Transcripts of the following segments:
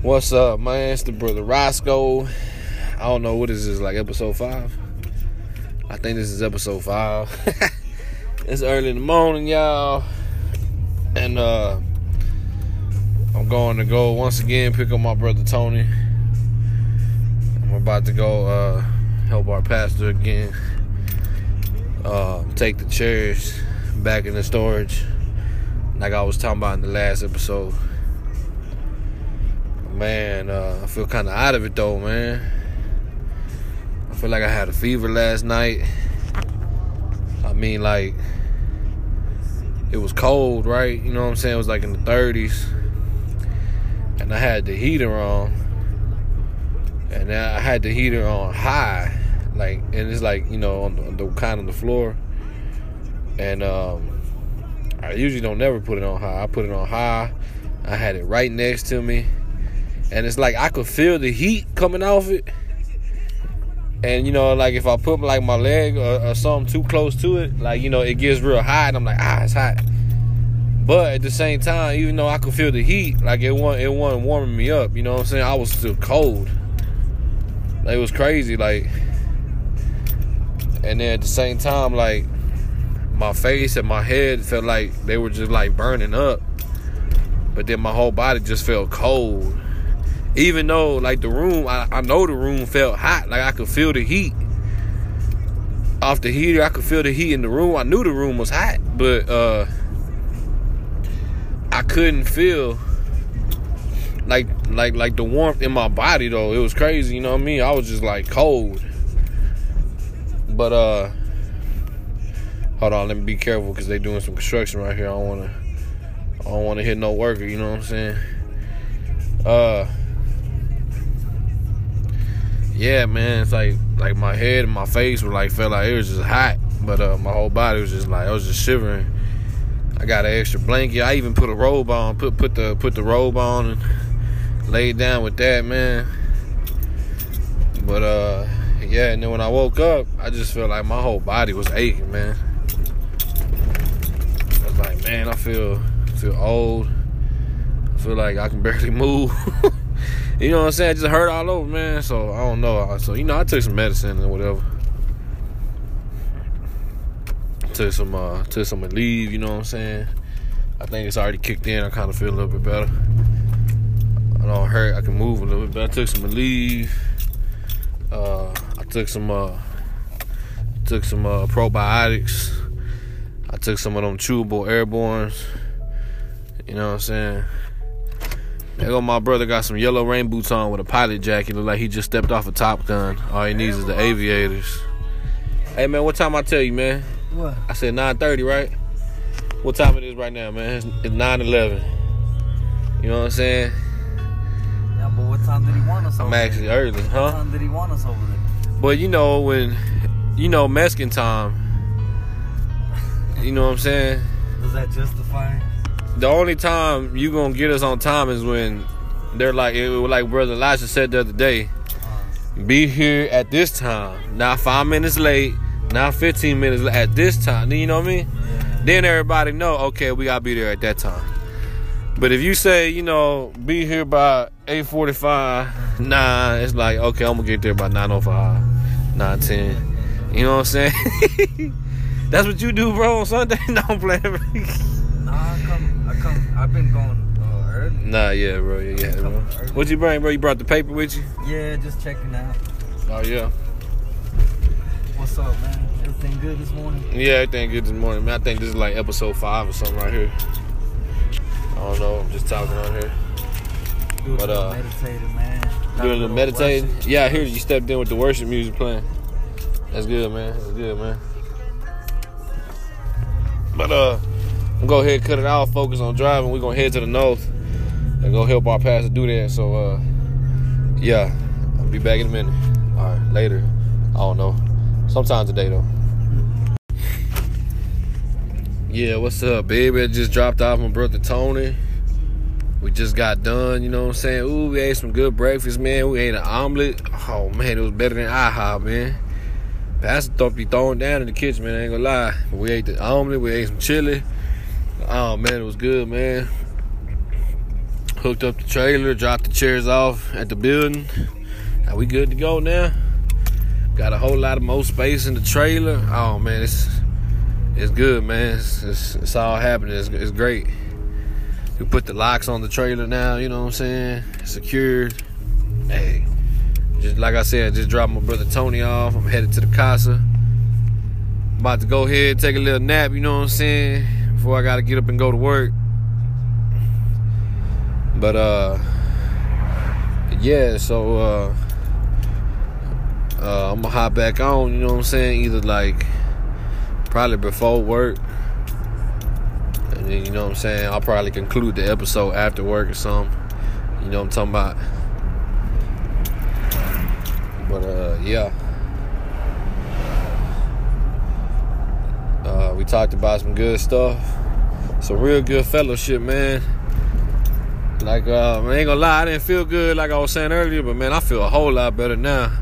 What's up, man? It's the brother Roscoe. I don't know what is this, like episode five? I think this is episode five. it's early in the morning, y'all. And uh I'm going to go once again pick up my brother Tony. I'm about to go uh help our pastor again. Uh take the chairs back in the storage. Like I was talking about in the last episode. Man, uh, I feel kind of out of it though, man. I feel like I had a fever last night. I mean, like, it was cold, right? You know what I'm saying? It was like in the 30s. And I had the heater on. And I had the heater on high. Like, and it's like, you know, on the, on the kind of the floor. And, um, I usually don't never put it on high. I put it on high. I had it right next to me and it's like I could feel the heat coming off it. And you know, like if I put like my leg or, or, something too close to it, like you know, it gets real hot, and I'm like, ah, it's hot. But at the same time, even though I could feel the heat, like it wasn't it wasn't warming me up. You know what I'm saying? I was still cold. Like, it was crazy, like. And then at the same time, like my face and my head felt like they were just like burning up. But then my whole body just felt cold even though like the room I, I know the room felt hot. Like i could feel the heat. Off the heater i could feel the heat in the room. I knew the room was hot but uh i couldn't feel like like like the warmth in my body though. It was crazy you know what i mean? I was just like cold. But uh hold on let me be careful because they doing some construction right here. I don't want to i don't want to hit no worker you know what i'm saying? Uh yeah, man, it's like like my head and my face were like felt like it was just hot, but uh, my whole body was just like I was just shivering. I got an extra blanket. I even put a robe on, put put the put the robe on and laid down with that, man. But uh, yeah, and then when I woke up, I just felt like my whole body was aching, man. I was like, man, I feel feel old. I feel like I can barely move. You know what I'm saying? I just hurt all over, man. So I don't know. So you know, I took some medicine or whatever. Took some uh took some Aleve, you know what I'm saying? I think it's already kicked in. I kind of feel a little bit better. I don't hurt. I can move a little bit better. I took some Aleve. Uh, I took some uh took some uh probiotics. I took some of them chewable Airbornes. You know what I'm saying? There go my brother got some yellow rain boots on with a pilot jacket. Look like he just stepped off a Top Gun. All he needs is the aviators. Hey man, what time I tell you, man? What? I said 9:30, right? What time it is right now, man? It's, it's 9:11. You know what I'm saying? Yeah, but what time did he want us? I'm actually there? early, huh? What time did he want us over there? But you know when, you know Mexican time. You know what I'm saying? Does that justify? The only time you gonna get us on time is when they're like it was like brother Elijah said the other day. Be here at this time, not five minutes late, not fifteen minutes late, at this time. You know what I mean? Then everybody know, okay, we gotta be there at that time. But if you say, you know, be here by eight forty five, nine, it's like, okay, I'm gonna get there by 9.05, 9.10. You know what I'm saying? That's what you do, bro, on Sunday. I'm playing. nah, come come. I've been going uh, early. Nah, yeah, bro. Yeah, yeah, bro. What'd you bring, bro? You brought the paper with you? Yeah, just checking out. Oh yeah. What's up, man? Everything good this morning? Yeah, everything good this morning, man. I think this is like episode five or something right here. I don't know. I'm just talking on here. Doing but uh, meditating, man. Doing the meditating. Yeah, I hear you stepped in with the worship music playing. That's good, man. That's good, man. But uh. I'm gonna go ahead cut it out, focus on driving. We're gonna head to the north and go help our pastor do that. So uh yeah, I'll be back in a minute. Alright, later. I don't know. Sometime today though. Yeah, what's up, baby? I just dropped off my brother Tony. We just got done, you know what I'm saying? Ooh, we ate some good breakfast, man. We ate an omelet. Oh man, it was better than IHOP, man. Pastor thought be throwing down in the kitchen, man. I ain't gonna lie. We ate the omelet, we ate some chili. Oh man, it was good, man. Hooked up the trailer, dropped the chairs off at the building. Now we good to go now. Got a whole lot of more space in the trailer. Oh man, it's it's good, man. It's, it's, it's all happening. It's, it's great. We put the locks on the trailer now. You know what I'm saying? Secured. Hey, just like I said, just dropped my brother Tony off. I'm headed to the casa. About to go ahead, take a little nap. You know what I'm saying? Before I gotta get up and go to work. But uh, yeah. So uh, uh, I'm gonna hop back on. You know what I'm saying? Either like probably before work. And then, you know what I'm saying? I'll probably conclude the episode after work or something. You know what I'm talking about? But, uh, yeah. We talked about some good stuff. Some real good fellowship, man. Like, uh, I ain't gonna lie, I didn't feel good like I was saying earlier, but man, I feel a whole lot better now.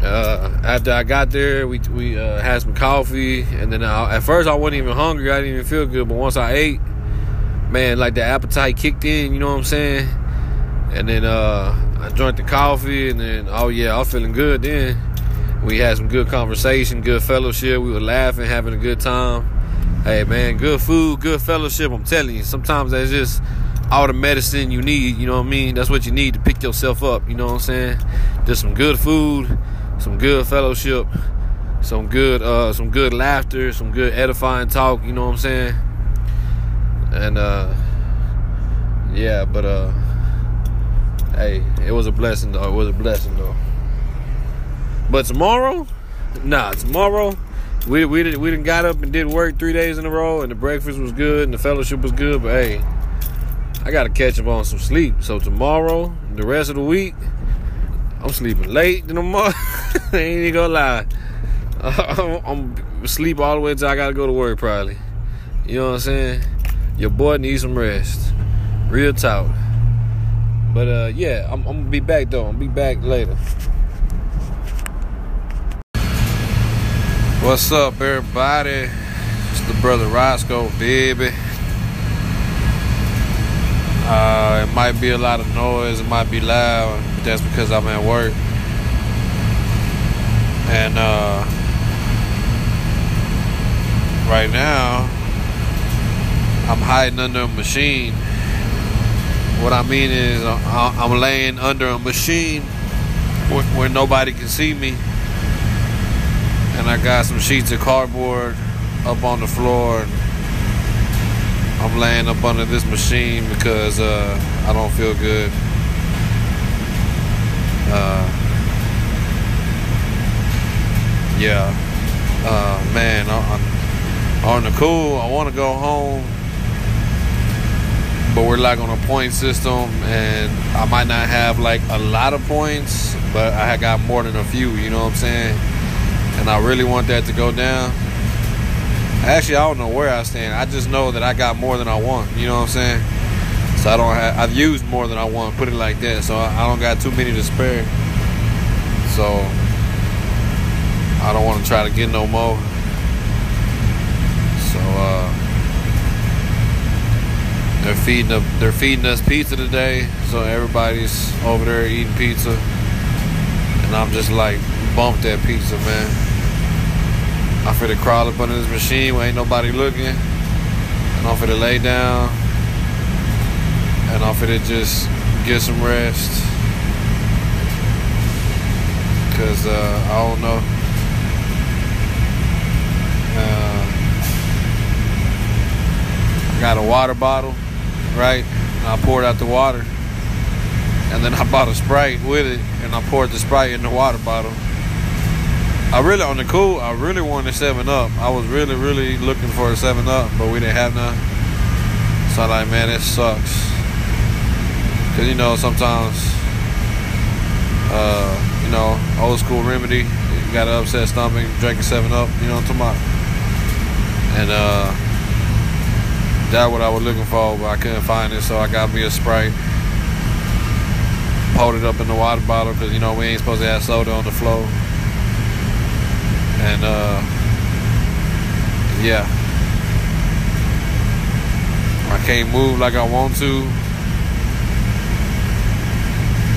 Uh, after I got there, we we uh, had some coffee, and then I, at first I wasn't even hungry. I didn't even feel good, but once I ate, man, like the appetite kicked in. You know what I'm saying? And then uh, I drank the coffee, and then oh yeah, I was feeling good. Then we had some good conversation, good fellowship. We were laughing, having a good time. Hey man, good food, good fellowship. I'm telling you, sometimes that's just all the medicine you need. You know what I mean? That's what you need to pick yourself up. You know what I'm saying? Just some good food some good fellowship, some good uh some good laughter, some good edifying talk, you know what I'm saying? And uh yeah, but uh hey, it was a blessing though. It was a blessing though. But tomorrow, nah, tomorrow we we didn't we got up and did work three days in a row, and the breakfast was good and the fellowship was good. But hey, I gotta catch up on some sleep. So tomorrow, the rest of the week, I'm sleeping late the ain't even gonna lie. I'm, I'm sleep all the way till I gotta go to work probably. You know what I'm saying? Your boy needs some rest. Real talk. But uh, yeah, I'm, I'm gonna be back though. I'm gonna be back later. What's up, everybody? It's the brother Roscoe, baby. Uh, it might be a lot of noise, it might be loud, but that's because I'm at work. And uh, right now, I'm hiding under a machine. What I mean is, I'm laying under a machine where, where nobody can see me. And I got some sheets of cardboard up on the floor. I'm laying up under this machine because uh, I don't feel good. Uh, yeah, uh, man, on the cool, I want to go home, but we're like on a point system, and I might not have like a lot of points, but I got more than a few. You know what I'm saying? And I really want that to go down. Actually, I don't know where I stand. I just know that I got more than I want. You know what I'm saying? So I don't have. I've used more than I want. Put it like that. So I, don't got too many to spare. So I don't want to try to get no more. So uh, they're feeding up. They're feeding us pizza today. So everybody's over there eating pizza, and I'm just like bumped that pizza, man. I'm finna crawl up under this machine where ain't nobody looking. And I'm finna lay down. And I'm finna just get some rest. Cause uh, I don't know. Uh, I got a water bottle, right? And I poured out the water. And then I bought a Sprite with it. And I poured the Sprite in the water bottle I really on the cool. I really wanted Seven Up. I was really, really looking for a Seven Up, but we didn't have none. So I'm like, man, it sucks. Cause you know sometimes, uh, you know, old school remedy. You got an upset stomach, drinking Seven Up. You know what I'm talking about? And uh, that's what I was looking for, but I couldn't find it, so I got me a Sprite. Pulled it up in the water bottle because you know we ain't supposed to have soda on the floor and uh, yeah, I can't move like I want to.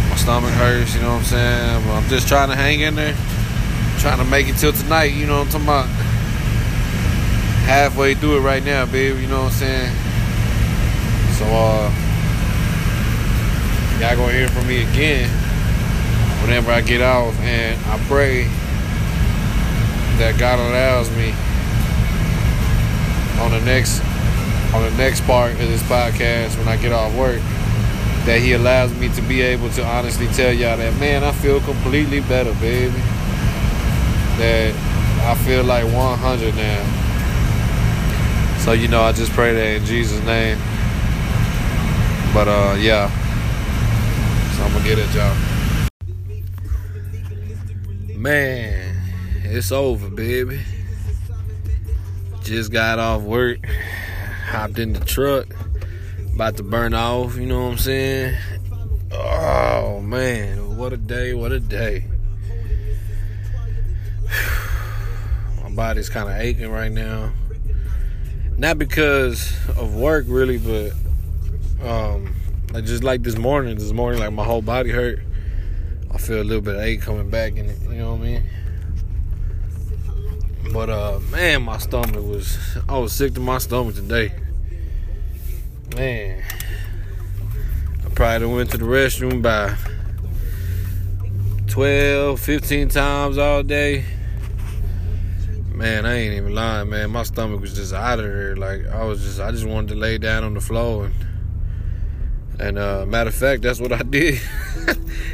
My stomach hurts, you know what I'm saying? But I'm just trying to hang in there. Trying to make it till tonight, you know what I'm talking about? Halfway through it right now, baby, you know what I'm saying? So, uh, y'all gonna hear from me again whenever I get off, and I pray that God allows me on the next on the next part of this podcast when I get off work that he allows me to be able to honestly tell y'all that man I feel completely better baby. That I feel like 100 now. So you know I just pray that in Jesus name. But uh yeah. So I'm gonna get it y'all. Man it's over baby just got off work hopped in the truck, about to burn off, you know what I'm saying? Oh man, what a day, what a day. My body's kind of aching right now. Not because of work really, but um just like this morning, this morning like my whole body hurt. I feel a little bit of ache coming back in it, you know what I mean? But uh man, my stomach was I was sick to my stomach today. Man. I probably went to the restroom by 12, 15 times all day. Man, I ain't even lying, man. My stomach was just out of there. Like I was just I just wanted to lay down on the floor and and uh, matter of fact, that's what I did.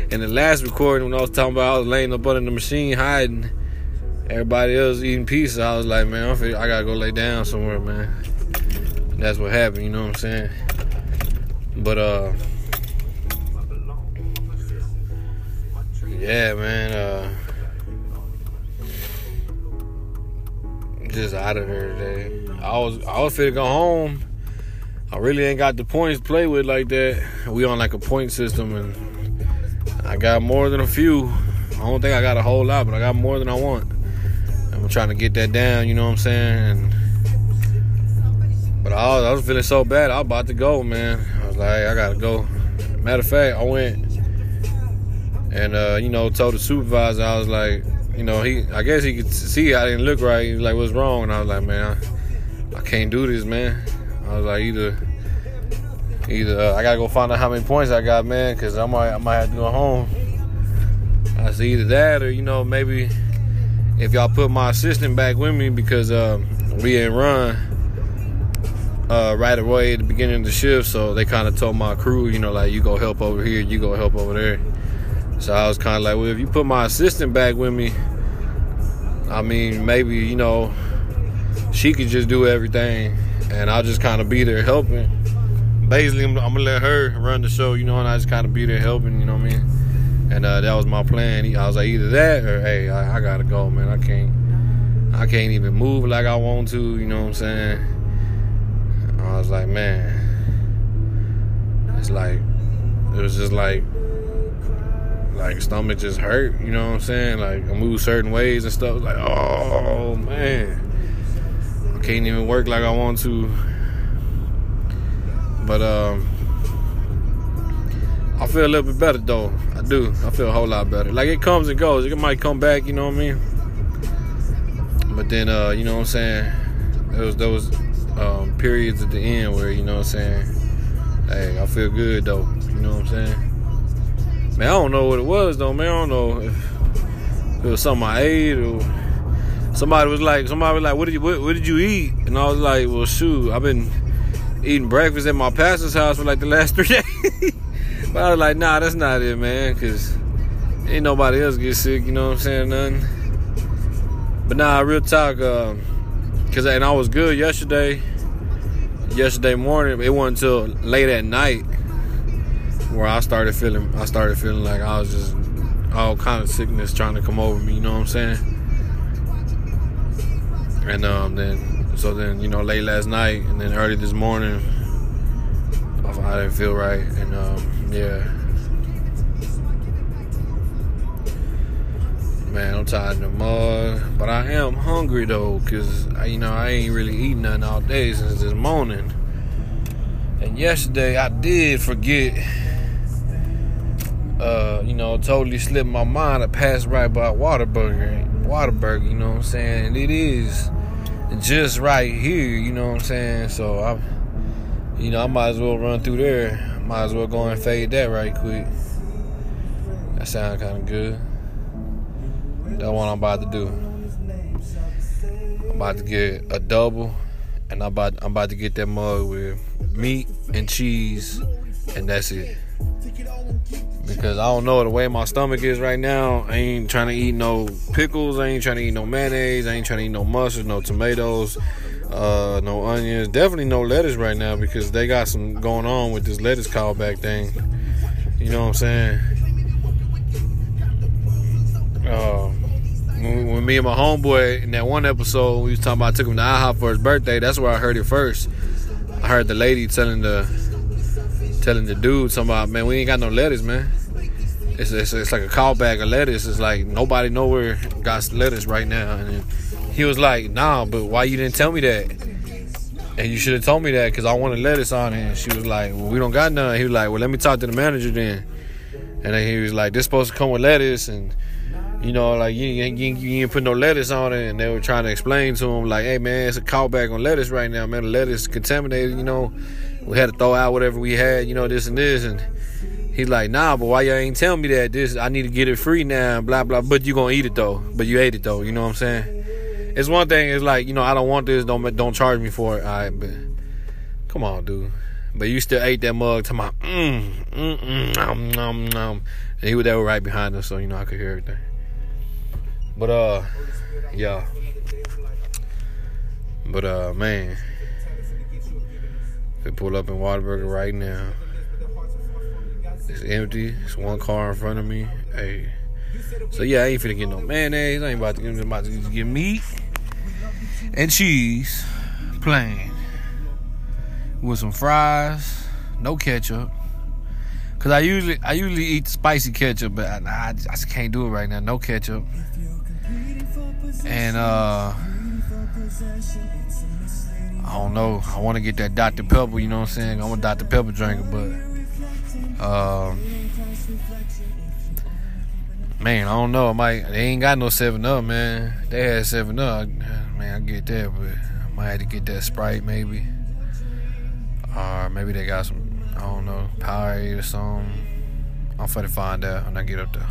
in the last recording, when I was talking about I was laying up under the machine hiding, everybody else eating pizza, I was like, man, I, I gotta go lay down somewhere, man. That's what happened, you know what I'm saying? But uh Yeah, man, uh just out of here today. I was I was fit to go home. I really ain't got the points to play with like that. We on like a point system and I got more than a few. I don't think I got a whole lot, but I got more than I want. I'm trying to get that down, you know what I'm saying? But I was, I was feeling so bad, I was about to go, man. I was like, I gotta go. Matter of fact, I went and uh, you know told the supervisor, I was like, you know, he, I guess he could see I didn't look right. He was like, "What's wrong?" And I was like, "Man, I, I can't do this, man." I was like, either, either uh, I gotta go find out how many points I got, man, because I might, I might have to go home. I said either that or you know maybe if y'all put my assistant back with me because uh, we didn't run uh, right away at the beginning of the shift, so they kind of told my crew, you know, like you go help over here, you go help over there. So I was kind of like, well, if you put my assistant back with me, I mean, maybe you know, she could just do everything, and I'll just kind of be there helping. Basically, I'm, I'm, gonna let her run the show, you know, and I just kind of be there helping, you know what I mean? And uh, that was my plan. I was like, either that or hey, I, I, gotta go, man. I can't, I can't even move like I want to. You know what I'm saying? I was like, man, it's like it was just like like stomach just hurt. You know what I'm saying? Like I move certain ways and stuff. Like oh man, I can't even work like I want to. But um. I feel a little bit better though. I do. I feel a whole lot better. Like it comes and goes. It might come back, you know what I mean? But then uh, you know what I'm saying? There was those um, periods at the end where, you know what I'm saying? Hey, I feel good though. You know what I'm saying? Man, I don't know what it was though, man. I don't know if it was something I ate or somebody was like somebody was like, What did you what, what did you eat? And I was like, Well shoot, I've been eating breakfast at my pastor's house for like the last three days. But I was like, nah, that's not it, man, because ain't nobody else get sick, you know what I'm saying? Nothing. But nah, real talk, um, cause and I was good yesterday. Yesterday morning, it wasn't until late at night where I started feeling. I started feeling like I was just all kind of sickness trying to come over me. You know what I'm saying? And um, then so then you know late last night and then early this morning, I didn't feel right, and um, yeah. Man, I'm tired of mud, but I am hungry though, cause you know I ain't really eating nothing all day since this morning. And yesterday I did forget uh, you know, totally slipped my mind. I passed right by Whataburger, Whataburger. You know what I'm saying? It is just right here. You know what I'm saying? So I, you know, I might as well run through there. Might as well go and fade that right quick. That sounds kind of good. That's what I'm about to do. I'm about to get a double, and I'm about I'm about to get that mug with meat and cheese, and that's it. Because I don't know the way my stomach is right now. I ain't trying to eat no pickles. I ain't trying to eat no mayonnaise. I ain't trying to eat no mustard, no tomatoes, uh, no onions. Definitely no lettuce right now because they got some going on with this lettuce callback thing. You know what I'm saying? Uh, when, when, me and my homeboy in that one episode, we was talking about I took him to IHOP for his birthday. That's where I heard it first. I heard the lady telling the telling the dude something about, man, we ain't got no lettuce, man. It's, it's, it's like a callback of lettuce. It's like nobody nowhere got lettuce right now. And he was like, nah, but why you didn't tell me that? And you should have told me that because I wanted lettuce on it. And she was like, well, we don't got none. He was like, well, let me talk to the manager then. And then he was like, this supposed to come with lettuce. And, you know, like, you, you, you, ain't put no lettuce on it. And they were trying to explain to him, like, hey, man, it's a callback on lettuce right now, man. The lettuce is contaminated, you know we had to throw out whatever we had, you know, this and this. And he's like, nah, but why y'all ain't tell me that? This I need to get it free now, blah blah. But you gonna eat it though. But you ate it though. You know what I'm saying? It's one thing. It's like you know I don't want this. Don't don't charge me for it. All right, but come on, dude. But you still ate that mug. To my mm mm mm nom nom. And he was there right behind us, so you know I could hear everything. But uh, yeah. But uh, man. If they pull up in Whataburger right now. It's empty. It's one car in front of me. Hey. So yeah, I ain't finna get no mayonnaise. I ain't about to get, about to get meat and cheese, plain, with some fries, no ketchup. Cause I usually I usually eat spicy ketchup, but I, I just can't do it right now. No ketchup. And uh I don't know. I want to get that Dr. Pepper, you know what I'm saying? I'm a Dr. Pepper drinker, but uh, man, I don't know. I might they ain't got no seven up, man. They had seven up. Man, I get that, but I might have to get that Sprite maybe. Or maybe they got some I don't know, Powerade or something. I'm finna find out when I get up there.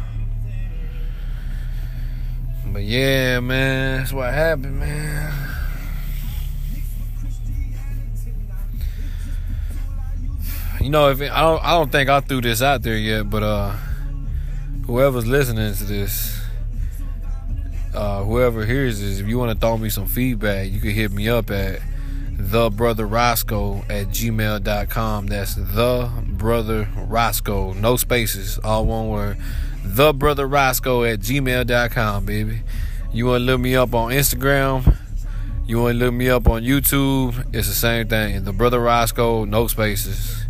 But yeah, man, that's what happened, man. you know, if it, I don't, I don't think I threw this out there yet, but uh, whoever's listening to this, uh, whoever hears this, if you want to throw me some feedback, you can hit me up at the brother at gmail.com. That's the brother no spaces, all one word. The brother at gmail.com, baby. You want to look me up on Instagram? You want to look me up on YouTube? It's the same thing. The brother Roscoe, no spaces.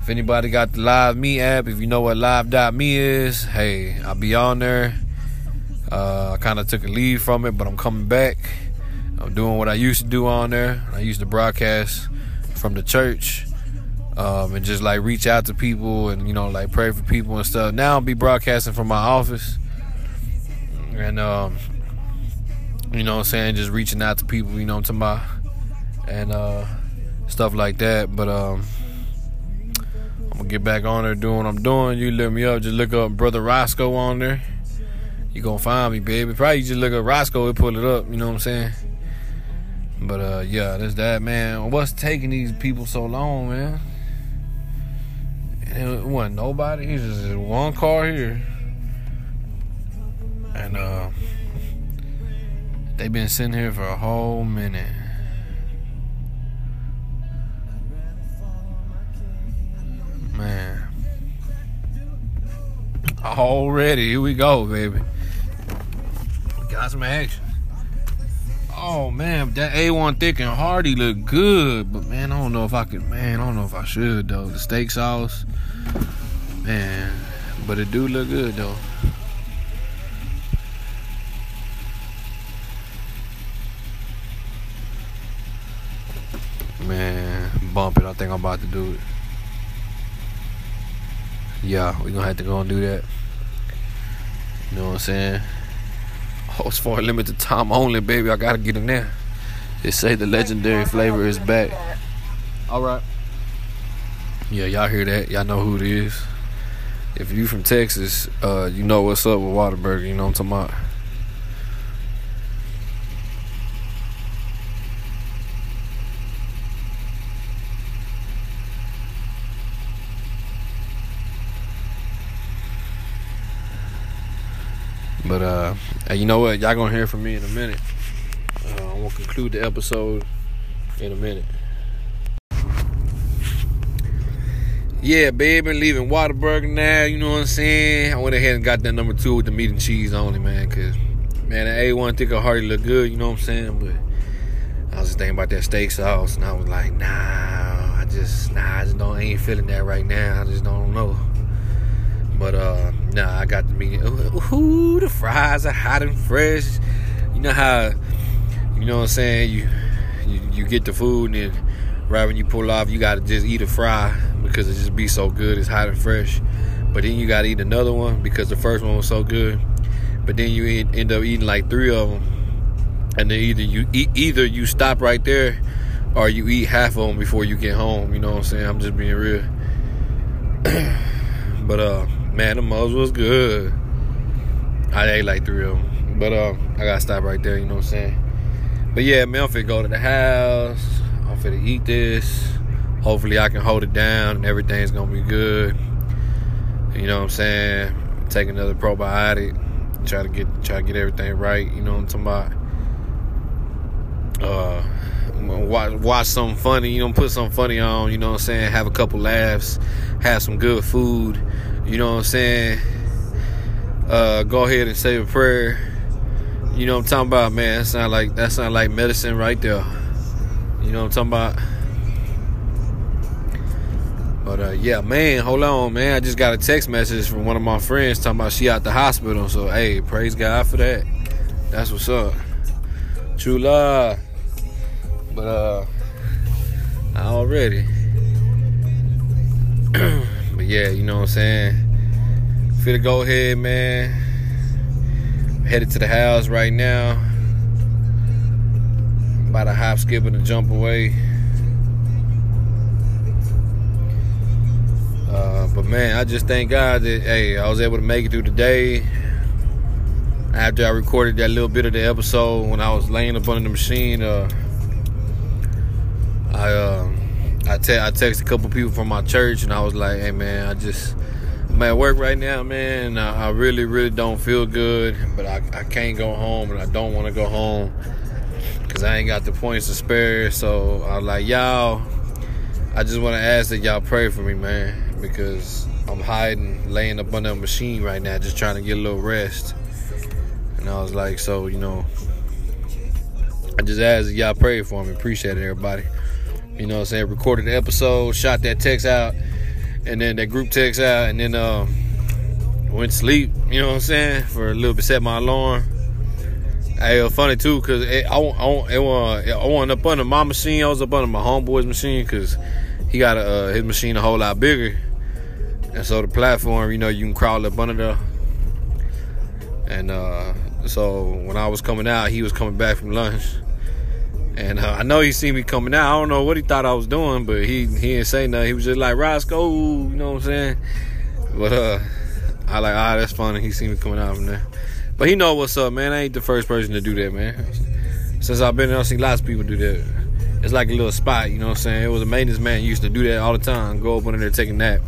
If anybody got the Live Me app, if you know what Live.me is, hey, I'll be on there. Uh, I kind of took a leave from it, but I'm coming back. I'm doing what I used to do on there. I used to broadcast from the church um, and just like reach out to people and you know like pray for people and stuff. Now I'll be broadcasting from my office and um, you know what I'm saying, just reaching out to people, you know I'm talking about, and uh, stuff like that. But um, I'm gonna get back on there doing what I'm doing. You look me up, just look up Brother Roscoe on there. You gonna find me, baby. Probably just look up Roscoe and pull it up, you know what I'm saying? But uh yeah, that's that man. What's taking these people so long, man? It wasn't nobody. It's just one car here. And uh they've been sitting here for a whole minute. Man. Already, here we go, baby. Some action. Oh man, that A1 thick and hearty look good, but man, I don't know if I could. Man, I don't know if I should though. The steak sauce, man, but it do look good though. Man, bump it. I think I'm about to do it. yeah, we gonna have to go and do that. You know what I'm saying? Oh, it's for a limited time only, baby. I gotta get in there. They say the legendary flavor is back. All right. Yeah, y'all hear that? Y'all know who it is. If you from Texas, uh, you know what's up with Whataburger. You know what I'm talking about. But uh, you know what? Y'all gonna hear from me in a minute. Uh, I'm gonna conclude the episode in a minute. Yeah, baby, leaving Whataburger now. You know what I'm saying? I went ahead and got that number two with the meat and cheese only, man. Cause man, the A1 thick of hearty look good. You know what I'm saying? But I was just thinking about that steak sauce, and I was like, nah, I just, nah, I just don't, I ain't feeling that right now. I just don't know. But uh, nah, I got the meat. Ooh, the fries are hot and fresh. You know how, you know what I'm saying? You, you, you get the food and then right when you pull off, you gotta just eat a fry because it just be so good. It's hot and fresh. But then you gotta eat another one because the first one was so good. But then you end up eating like three of them, and then either you eat, either you stop right there, or you eat half of them before you get home. You know what I'm saying? I'm just being real. but uh, man, the mugs was good. I ate like three of them, but uh, I gotta stop right there. You know what I'm saying? But yeah, man, I'm finna go to the house I'm finna eat this. Hopefully I can hold it down and everything's gonna be good. You know what I'm saying? Take another probiotic. Try to get try to get everything right. You know what I'm talking about? Uh watch watch something funny, you know, put something funny on, you know what I'm saying? Have a couple laughs, have some good food, you know what I'm saying? Uh go ahead and say a prayer. You know what I'm talking about, man. That sound like that sound like medicine right there. You know what I'm talking about? But uh, yeah, man, hold on, man. I just got a text message from one of my friends talking about she out the hospital. So hey, praise God for that. That's what's up. True love. But uh already. Yeah, you know what I'm saying? Fit to go ahead, man. Headed to the house right now about a hop, skip, and a jump away. Uh, but man, I just thank God that hey, I was able to make it through the day. After I recorded that little bit of the episode when I was laying up under the machine, uh, I uh, te- I texted a couple people from my church and I was like, hey man, I just I'm at work right now, man. I, I really, really don't feel good, but I, I can't go home and I don't want to go home because I ain't got the points to spare. So I'm like, y'all, I just want to ask that y'all pray for me, man, because I'm hiding, laying up under a machine right now, just trying to get a little rest. And I was like, so, you know, I just asked that y'all pray for me. Appreciate it, everybody. You know I'm saying? Recorded the episode, shot that text out, and then that group text out, and then um, went to sleep, you know what I'm saying? For a little bit, set my alarm Hey, it was funny too, cause it, I, I, it I wasn't up under my machine. I was up under my homeboy's machine, cause he got a, uh, his machine a whole lot bigger, and so the platform, you know, you can crawl up under there. And uh, so when I was coming out, he was coming back from lunch, and uh, I know he seen me coming out. I don't know what he thought I was doing, but he he didn't say nothing. He was just like Roscoe, you know what I'm saying? But uh, I like ah, that's funny. He seen me coming out from there. But he know what's up, man. I ain't the first person to do that, man. Since I've been there, I've seen lots of people do that. It's like a little spot, you know what I'm saying? It was a maintenance man used to do that all the time. Go up under there taking nap.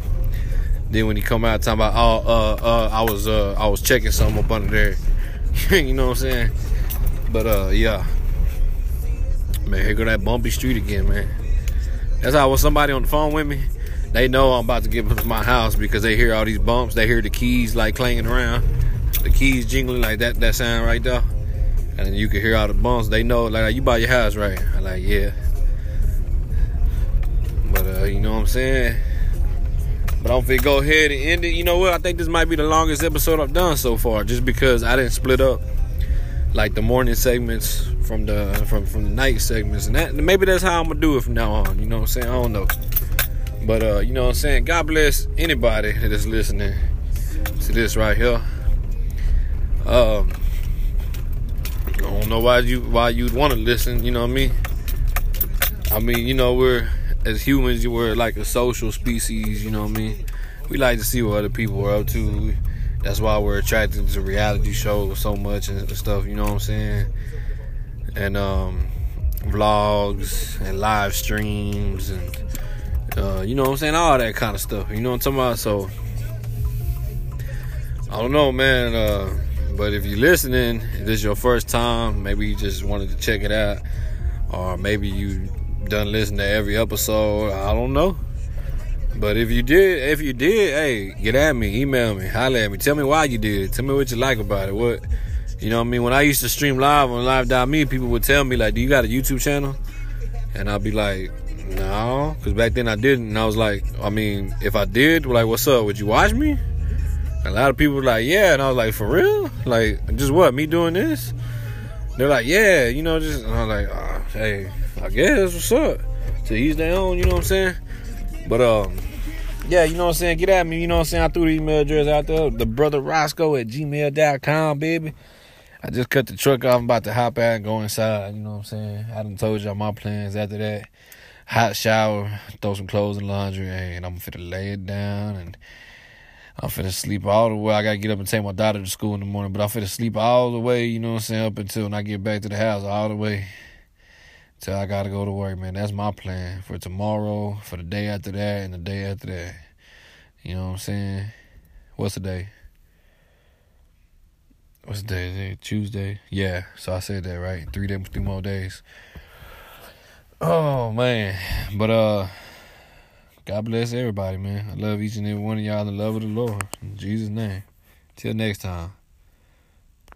Then when he come out talking about, oh, uh, uh, I was, uh, I was checking something up under there. you know what I'm saying? But uh, yeah, man, here go that bumpy street again, man. That's how when somebody on the phone with me, they know I'm about to give to my house because they hear all these bumps. They hear the keys like clanging around. The keys jingling like that that sound right there. And you can hear all the bumps. They know like you buy your house right? I'm like yeah. But uh you know what i'm saying? But i'm gonna go ahead and end it. You know what? I think this might be the longest episode i've done so far just because i didn't split up like the morning segments from the from from the night segments and that maybe that's how i'm gonna do it from now on you know what i'm saying i don't know But uh, you know what I'm saying? God bless anybody that is listening to this right here. Um I don't know why you why you'd want to listen, you know what I mean? I mean, you know, we're as humans, we're like a social species, you know what I mean? We like to see what other people are up to. That's why we're attracted to reality shows so much and stuff, you know what I'm saying? And um vlogs and live streams and uh, you know what I'm saying, all that kind of stuff. You know what I'm talking about? So I don't know, man. Uh, but if you're listening, if this is your first time, maybe you just wanted to check it out, or maybe you done listen to every episode. I don't know. But if you did, if you did, hey, get at me, email me, holler at me, tell me why you did tell me what you like about it. What, you know what I mean? When I used to stream live on Live.me, people would tell me like, "Do you got a YouTube channel?" And I'd be like, "No," because back then I didn't. And I was like, I mean, if I did, like, what's up? Would you watch me? A lot of people were like, "Yeah," and I was like, "For real? Like, just what? Me doing this?" They're like, "Yeah," you know, just. And I was like, oh, "Hey, I guess what's up?" To each their own, you know what I'm saying? But um, yeah, you know what I'm saying? Get at me, you know what I'm saying? I threw the email address out there, the brother Roscoe at gmail.com, baby. I just cut the truck off. I'm about to hop out and go inside, you know what I'm saying? I done told y'all my plans after that. Hot shower, throw some clothes in laundry, and I'm finna lay it down and I'm finna sleep all the way. I gotta get up and take my daughter to school in the morning, but I'm finna sleep all the way, you know what I'm saying, up until when I get back to the house, all the way till I gotta go to work, man. That's my plan for tomorrow, for the day after that, and the day after that. You know what I'm saying? What's the day? What's the day? Tuesday? Yeah, so I said that right. Three days, three more days. Oh man, but uh, God bless everybody, man. I love each and every one of y'all in the love of the Lord. In Jesus' name. Till next time.